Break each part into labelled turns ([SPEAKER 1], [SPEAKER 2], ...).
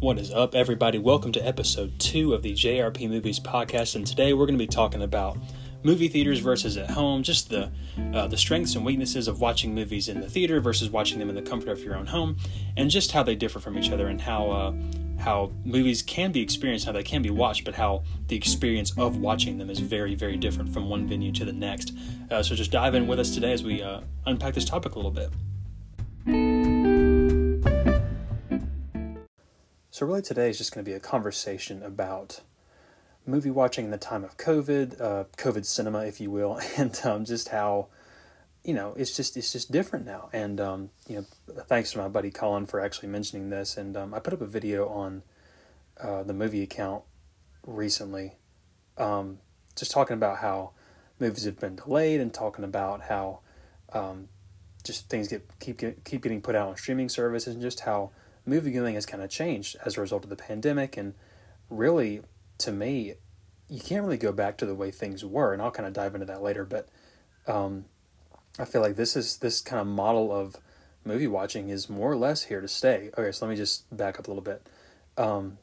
[SPEAKER 1] What is up, everybody? Welcome to episode two of the JRP Movies podcast, and today we're going to be talking about movie theaters versus at home, just the uh, the strengths and weaknesses of watching movies in the theater versus watching them in the comfort of your own home, and just how they differ from each other, and how uh, how movies can be experienced, how they can be watched, but how the experience of watching them is very, very different from one venue to the next. Uh, so just dive in with us today as we uh, unpack this topic a little bit. So, really, today is just going to be a conversation about movie watching in the time of COVID, uh, COVID cinema, if you will, and um, just how you know it's just it's just different now. And um, you know, thanks to my buddy Colin for actually mentioning this. And um, I put up a video on uh, the movie account recently, um, just talking about how movies have been delayed and talking about how um, just things get keep get, keep getting put out on streaming services and just how movie going has kind of changed as a result of the pandemic. And really, to me, you can't really go back to the way things were. And I'll kind of dive into that later. But um, I feel like this is this kind of model of movie watching is more or less here to stay. Okay, so let me just back up a little bit. Um,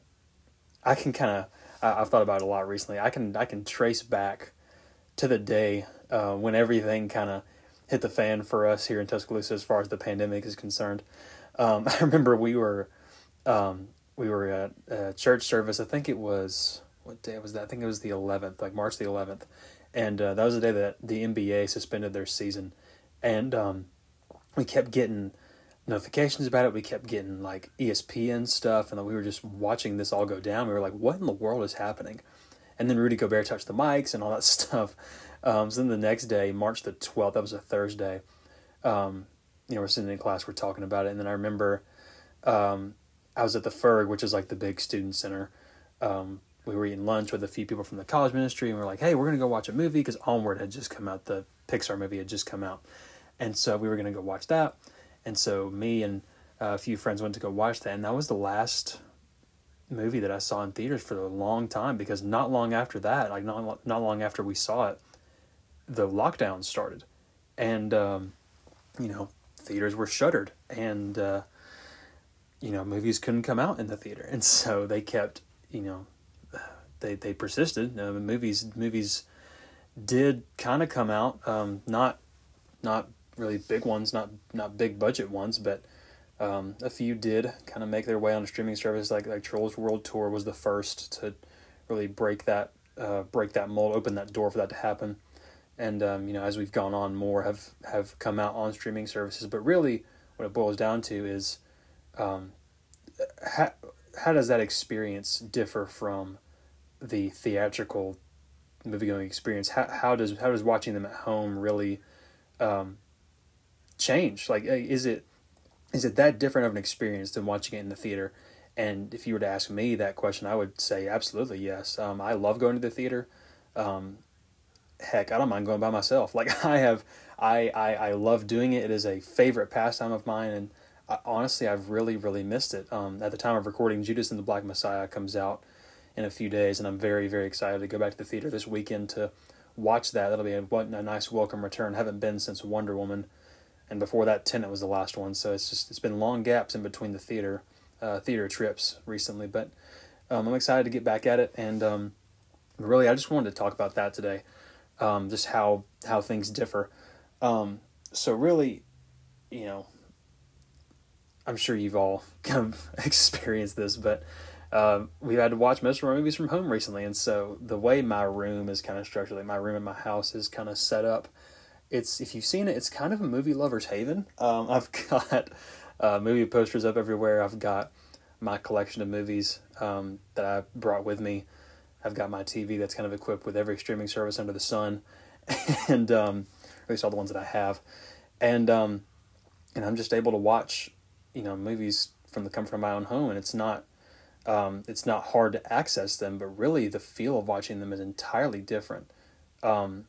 [SPEAKER 1] I can kind of I've thought about it a lot recently. I can I can trace back to the day uh, when everything kind of hit the fan for us here in Tuscaloosa as far as the pandemic is concerned. Um, I remember we were um, we were at a church service. I think it was what day was that? I think it was the eleventh, like March the eleventh, and uh, that was the day that the NBA suspended their season, and um, we kept getting notifications about it. We kept getting like ESPN stuff, and we were just watching this all go down. We were like, "What in the world is happening?" And then Rudy Gobert touched the mics and all that stuff. Um, so then the next day, March the twelfth, that was a Thursday. Um, you know, we're sitting in class, we're talking about it, and then I remember um, I was at the Ferg, which is like the big student center. Um, we were eating lunch with a few people from the college ministry, and we are like, "Hey, we're gonna go watch a movie because Onward had just come out. The Pixar movie had just come out, and so we were gonna go watch that. And so me and uh, a few friends went to go watch that, and that was the last movie that I saw in theaters for a long time because not long after that, like not not long after we saw it, the lockdown started, and um, you know theaters were shuttered and uh, you know movies couldn't come out in the theater. And so they kept you know they they persisted. Uh, movies movies did kind of come out um, not not really big ones not not big budget ones but um, a few did kind of make their way on a streaming service. Like like Trolls World Tour was the first to really break that uh, break that mold open that door for that to happen and um, you know as we've gone on more have have come out on streaming services. But really what it boils down to is um, how, how does that experience differ from the theatrical movie going experience? How, how does how does watching them at home really um, change? Like is it is it that different of an experience than watching it in the theater? And if you were to ask me that question i would say absolutely yes. Um, i love going to the theater. Um, heck, I don't mind going by myself. Like I have, I, I, I love doing it. It is a favorite pastime of mine, and I, honestly, I've really, really missed it. Um, at the time of recording, Judas and the Black Messiah comes out in a few days, and I'm very, very excited to go back to the theater this weekend to watch that. That'll be a, a nice welcome return. haven't been since Wonder Woman, and before that, Tenet was the last one. So it's just it's been long gaps in between the theater, uh, theater trips recently, but um, I'm excited to get back at it, and um, really, I just wanted to talk about that today um, just how how things differ. Um, so really, you know, I'm sure you've all kind of experienced this, but uh, we've had to watch most of our movies from home recently, and so the way my room is kind of structured, like my room in my house is kind of set up. It's if you've seen it, it's kind of a movie lover's haven. Um, I've got uh, movie posters up everywhere. I've got my collection of movies um, that I brought with me I've got my TV that's kind of equipped with every streaming service under the sun, and um, at least all the ones that I have, and um, and I'm just able to watch, you know, movies from the comfort of my own home, and it's not. Um, it's not hard to access them, but really the feel of watching them is entirely different. Um,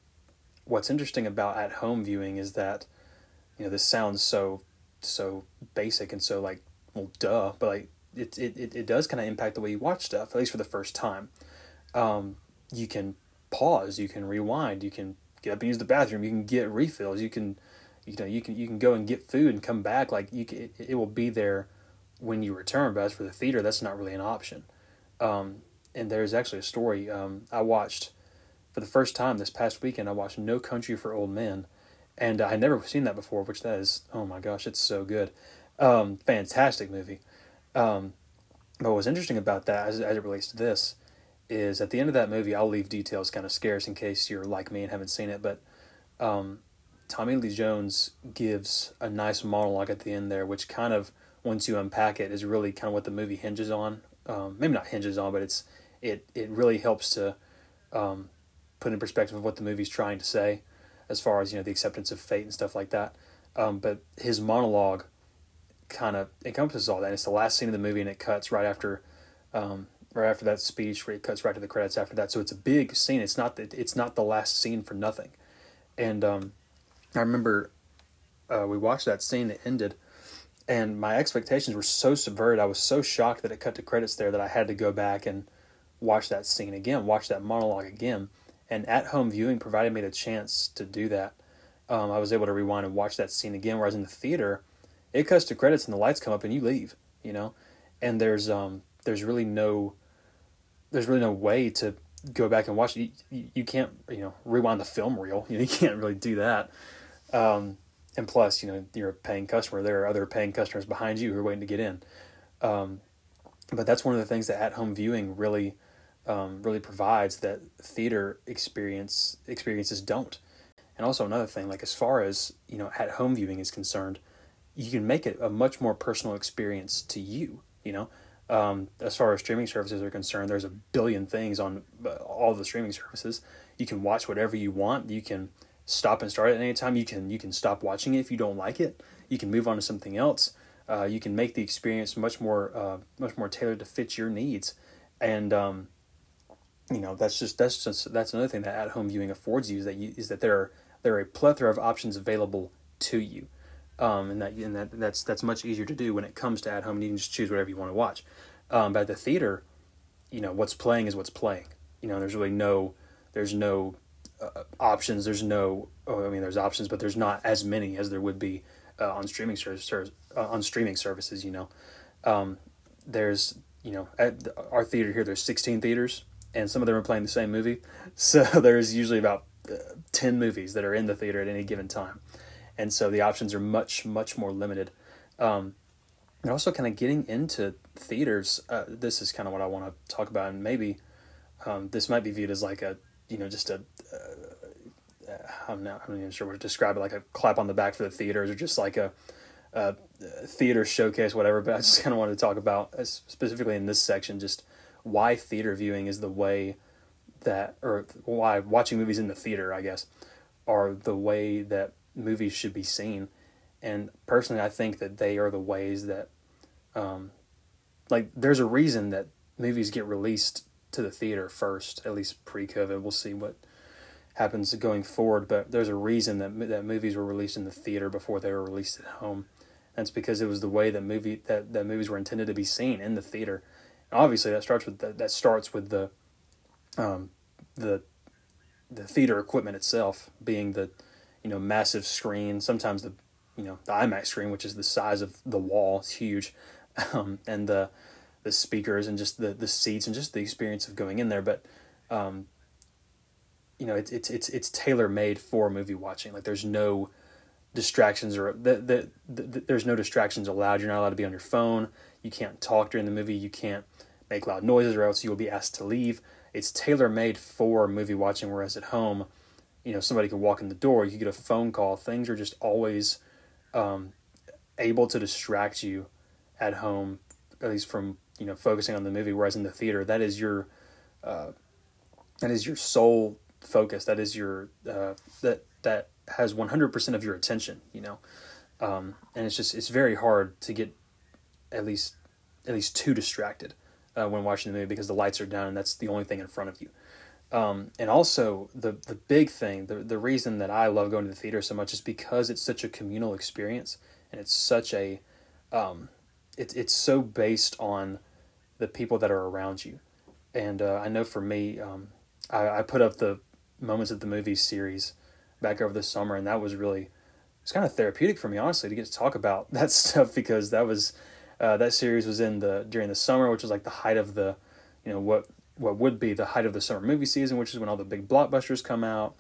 [SPEAKER 1] what's interesting about at home viewing is that, you know, this sounds so so basic and so like well duh, but like it it, it does kind of impact the way you watch stuff, at least for the first time um, you can pause, you can rewind, you can get up and use the bathroom, you can get refills, you can, you know, you can you can go and get food and come back. Like you, can, it, it will be there when you return. But as for the theater, that's not really an option. Um, and there's actually a story um, I watched for the first time this past weekend. I watched No Country for Old Men, and I had never seen that before. Which that is, oh my gosh, it's so good, um, fantastic movie. Um, but what's interesting about that, as, as it relates to this, is at the end of that movie, I'll leave details kind of scarce in case you're like me and haven't seen it. But um, Tommy Lee Jones gives a nice monologue at the end there, which kind of, once you unpack it, is really kind of what the movie hinges on. Um, maybe not hinges on, but it's it it really helps to um, put in perspective of what the movie's trying to say, as far as you know the acceptance of fate and stuff like that. Um, but his monologue kind of encompasses all that. And it's the last scene of the movie, and it cuts right after um, right after that speech, where it cuts right to the credits after that. So it's a big scene. It's not that it's not the last scene for nothing. And um, I remember uh, we watched that scene that ended, and my expectations were so subverted. I was so shocked that it cut to credits there that I had to go back and watch that scene again, watch that monologue again. And at home viewing provided me the chance to do that. Um, I was able to rewind and watch that scene again. Whereas in the theater, it cuts to credits and the lights come up and you leave, you know, and there's um there's really no there's really no way to go back and watch it. You, you can't you know rewind the film reel. You, know, you can't really do that. Um, and plus, you know, you're a paying customer. There are other paying customers behind you who are waiting to get in. Um, but that's one of the things that at home viewing really um, really provides that theater experience experiences don't. And also another thing, like as far as you know, at home viewing is concerned, you can make it a much more personal experience to you. You know, um, as far as streaming services are concerned, there's a billion things on uh, all the streaming services. You can watch whatever you want. You can stop and start at any time. You can you can stop watching it if you don't like it. You can move on to something else. Uh, you can make the experience much more uh, much more tailored to fit your needs, and um, you know that's just that's just that's another thing that at home viewing affords you is that you, is that there are there are a plethora of options available to you um, and that and that that's that's much easier to do when it comes to at home. And you can just choose whatever you want to watch. Um, but at the theater, you know what's playing is what's playing. You know, there's really no there's no uh, options. There's no oh, I mean, there's options, but there's not as many as there would be uh, on streaming services. Uh, on streaming services, you know, um, there's you know at our theater here. There's 16 theaters, and some of them are playing the same movie. So there's usually about uh, 10 movies that are in the theater at any given time and so the options are much much more limited. Um, and also kind of getting into theaters. Uh, this is kind of what I want to talk about, and maybe um, this might be viewed as like a you know just a uh, I'm not I'm not even sure what to describe it like a clap on the back for the theaters or just like a, a theater showcase whatever. But I just kind of wanted to talk about specifically in this section just why theater viewing is the way that or why watching movies in the theater I guess are the way that movies should be seen. And personally, I think that they are the ways that, um, like, there's a reason that movies get released to the theater first, at least pre COVID. We'll see what happens going forward, but there's a reason that that movies were released in the theater before they were released at home. That's because it was the way that movie that, that movies were intended to be seen in the theater. And obviously, that starts with the, that starts with the um, the the theater equipment itself being the you know, massive screen. Sometimes the, you know, the IMAX screen, which is the size of the wall, it's huge, um, and the the speakers and just the the seats and just the experience of going in there. But, um, you know, it's it's it's it's tailor made for movie watching. Like there's no distractions or the, the, the, there's no distractions allowed. You're not allowed to be on your phone. You can't talk during the movie. You can't make loud noises or else you will be asked to leave. It's tailor made for movie watching. Whereas at home, you know somebody could walk in the door you could get a phone call things are just always um, able to distract you at home at least from you know focusing on the movie whereas in the theater that is your uh, that is your sole focus that is your uh, that that has 100% of your attention you know? Um, and it's just it's very hard to get at least at least too distracted uh, when watching the movie because the lights are down and that's the only thing in front of you um, and also the the big thing, the the reason that I love going to the theater so much is because it's such a communal experience and it's such a um, it's it's so based on the people that are around you. And uh, I know for me, um, I, I put up the moments of the movie series back over the summer, and that was really it's kind of therapeutic for me, honestly, to get to talk about that stuff because that was Uh, that series was in the during the summer, which was like the height of the, you know, what what would be the height of the summer movie season, which is when all the big blockbusters come out,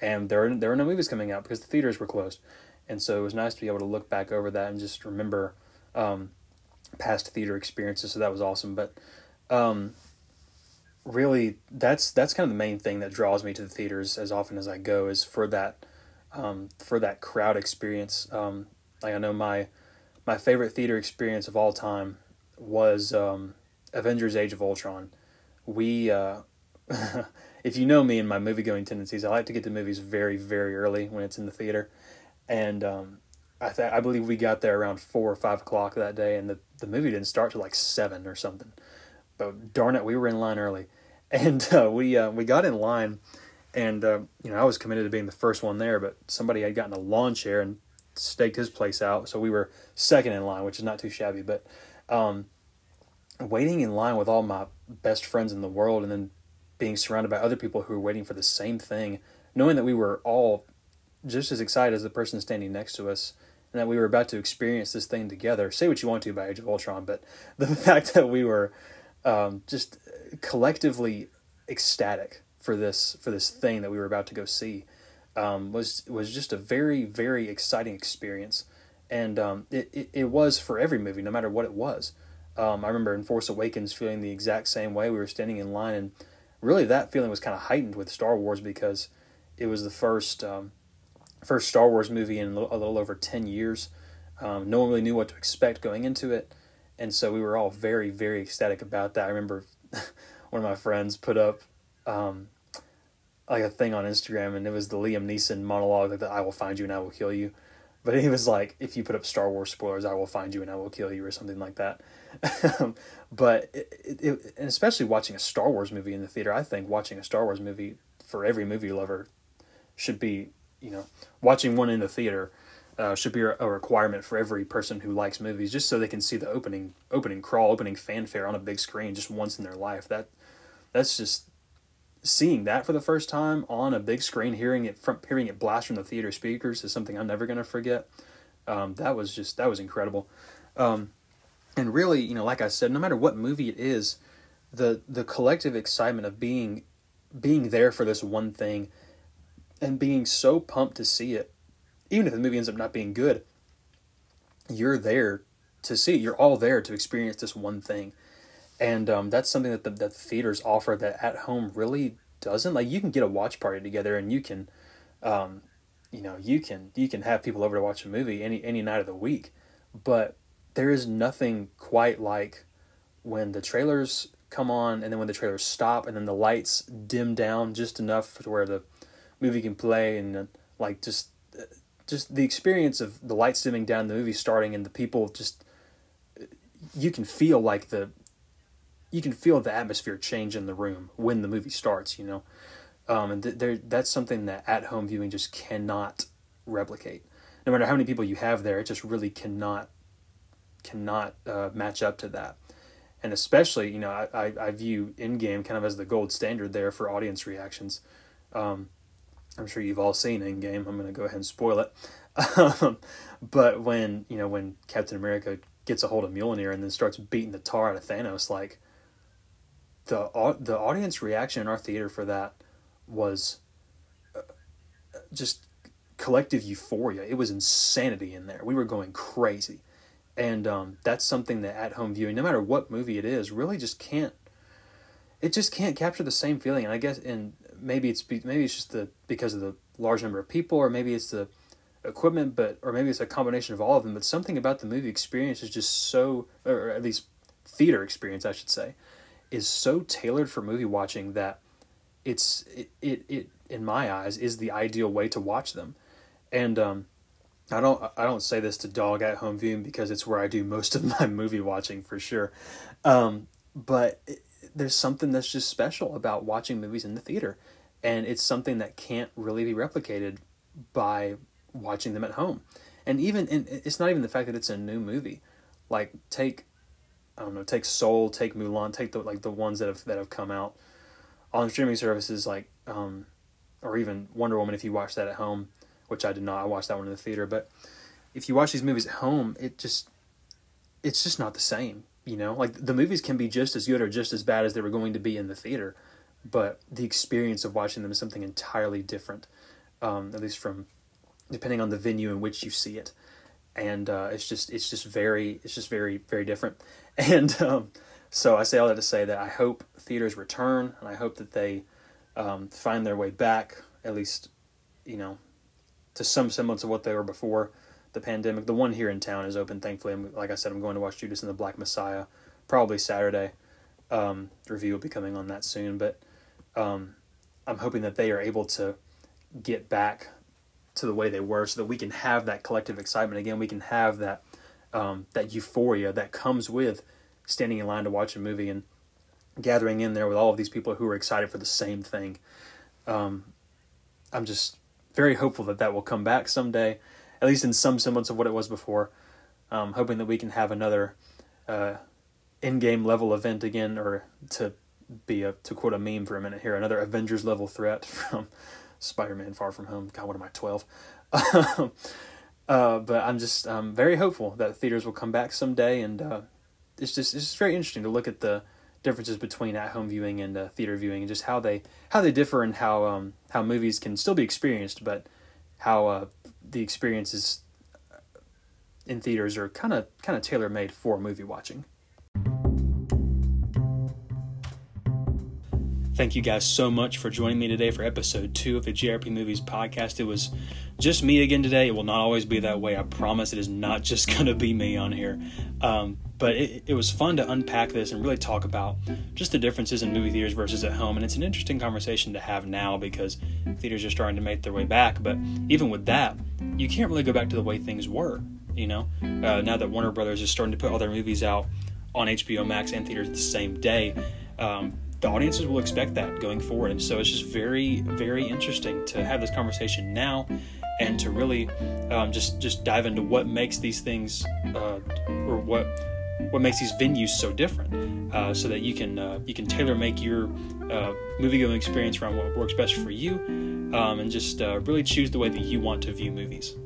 [SPEAKER 1] and there are, there are no movies coming out because the theaters were closed, and so it was nice to be able to look back over that and just remember um, past theater experiences. So that was awesome, but. Um, really that's that's kind of the main thing that draws me to the theaters as often as I go is for that um, for that crowd experience. Um, like I know my my favorite theater experience of all time was um, Avengers: Age of Ultron. We, uh, if you know me and my movie going tendencies, I like to get to movies very very early when it's in the theater, and um, I th- I believe we got there around four or five o'clock that day, and the the movie didn't start till like seven or something. But darn it, we were in line early, and uh, we uh, we got in line, and uh, you know I was committed to being the first one there, but somebody had gotten a lawn chair and staked his place out, so we were second in line, which is not too shabby. But um, waiting in line with all my best friends in the world, and then being surrounded by other people who were waiting for the same thing, knowing that we were all just as excited as the person standing next to us, and that we were about to experience this thing together. Say what you want to about Age of Ultron, but the fact that we were um, just collectively ecstatic for this for this thing that we were about to go see um, was was just a very very exciting experience, and um, it, it, it was for every movie, no matter what it was. Um, I remember in Force Awakens feeling the exact same way. We were standing in line, and really that feeling was kind of heightened with Star Wars because it was the first um, first Star Wars movie in a little, over ten years. Um, no one really knew what to expect going into it, and so we were all very very ecstatic about that. I remember one of my friends put up um, like a thing on Instagram, and it was the Liam Neeson monologue like the "I will find you and I will kill you," but he was like, "If you put up Star Wars spoilers, I will find you and I will kill you," or something like that. but it, it, it, and especially watching a Star Wars movie in the theater, I think watching a Star Wars movie for every movie lover should be, you know, watching one in the theater. Uh, should be a requirement for every person who likes movies, just so they can see the opening opening crawl, opening fanfare on a big screen just once in their life. That that's just seeing that for the first time on a big screen, hearing it from hearing it blast from the theater speakers is something I'm never gonna forget. Um, that was just that was incredible, um, and really, you know, like I said, no matter what movie it is, the the collective excitement of being being there for this one thing, and being so pumped to see it, even if the movie ends up not being good, you're there to see. You're all there to experience this one thing and um, that's something that the, that the theaters offer that at home really doesn't. Like you can get a watch party together and you can um, you know you can you can have people over to watch a movie any any night of the week. But there is nothing quite like when the trailers come on and then when the trailers stop and then the lights dim down just enough to where the movie can play and uh, like just just the experience of the lights dimming down the movie starting and the people just you can feel like the you can feel the atmosphere change in the room when the movie starts, you know. Um, and th- there, that's something that at home viewing just cannot replicate. No matter how many people you have there, it just really cannot cannot uh, match up to that. And especially, you know, I, I, I view Endgame kind of as the gold standard there for audience reactions. Um, I'm sure you've all seen Endgame. I'm going to go ahead and spoil it. But when you know when Captain America gets a hold of Mjolnir and then starts beating the tar out of Thanos, like the the audience reaction in our theater for that was uh, just collective euphoria. It was insanity in there. We were going crazy, and um, that's something that at home viewing, no matter what movie it is, really just can't. It just can't capture the same feeling, and I guess, and maybe it's maybe it's just the because of the large number of people, or maybe it's the equipment, but or maybe it's a combination of all of them. But something about the movie experience is just so, or at least theater experience, I should say, is so tailored for movie watching that it's it, it, it in my eyes is the ideal way to watch them. And um, I don't I don't say this to dog at home viewing because it's where I do most of my movie watching for sure. Um, but it, there's something that's just special about watching movies in the theater. And it's something that can't really be replicated by watching them at home. And even and it's not even the fact that it's a new movie. Like take I don't know, take Soul, take Mulan, take the like the ones that have that have come out on streaming services like um, or even Wonder Woman if you watch that at home, which I did not. I watched that one in the theater, but if you watch these movies at home, it just it's just not the same. You know, like the movies can be just as good or just as bad as they were going to be in the theater, but the experience of watching them is something entirely different. Um, at least from depending on the venue in which you see it, and uh, it's just it's just very it's just very very different. And um, so I say all that to say that I hope theaters return, and I hope that they um, find their way back, at least you know, to some semblance of what they were before the pandemic. The one here in town is open, thankfully. I'm, like I said, I'm going to watch Judas and the Black Messiah probably Saturday. Um, review will be coming on that soon, but um, I'm hoping that they are able to get back to the way they were, so that we can have that collective excitement again. We can have that um, that euphoria that comes with standing in line to watch a movie and gathering in there with all of these people who are excited for the same thing. Um, I'm just very hopeful that that will come back someday at least in some semblance of what it was before. Um, hoping that we can have another uh, Endgame level event again, or to be a to quote a meme for a minute here, another Avengers level threat from Spider-Man: Far From Home. God, what am I twelve? uh, but I'm just um, very hopeful that theaters will come back someday, and uh, it's just it's just very interesting to look at the differences between at-home viewing and uh, theater viewing, and just how they how they differ, and how um, how movies can still be experienced, but how uh, the experiences in theaters are kind of kind of tailor made for movie watching. Thank you guys so much for joining me today for episode two of the JRP Movies podcast. It was just me again today. It will not always be that way. I promise it is not just going to be me on here. Um, but it, it was fun to unpack this and really talk about just the differences in movie theaters versus at home. And it's an interesting conversation to have now because theaters are starting to make their way back. But even with that, you can't really go back to the way things were. You know, uh, now that Warner Brothers is starting to put all their movies out on HBO Max and theaters the same day. Um, the audiences will expect that going forward. And so it's just very, very interesting to have this conversation now and to really um, just just dive into what makes these things uh, or what what makes these venues so different, uh, so that you can uh, you can tailor make your uh, movie going experience around what works best for you, um, and just uh, really choose the way that you want to view movies.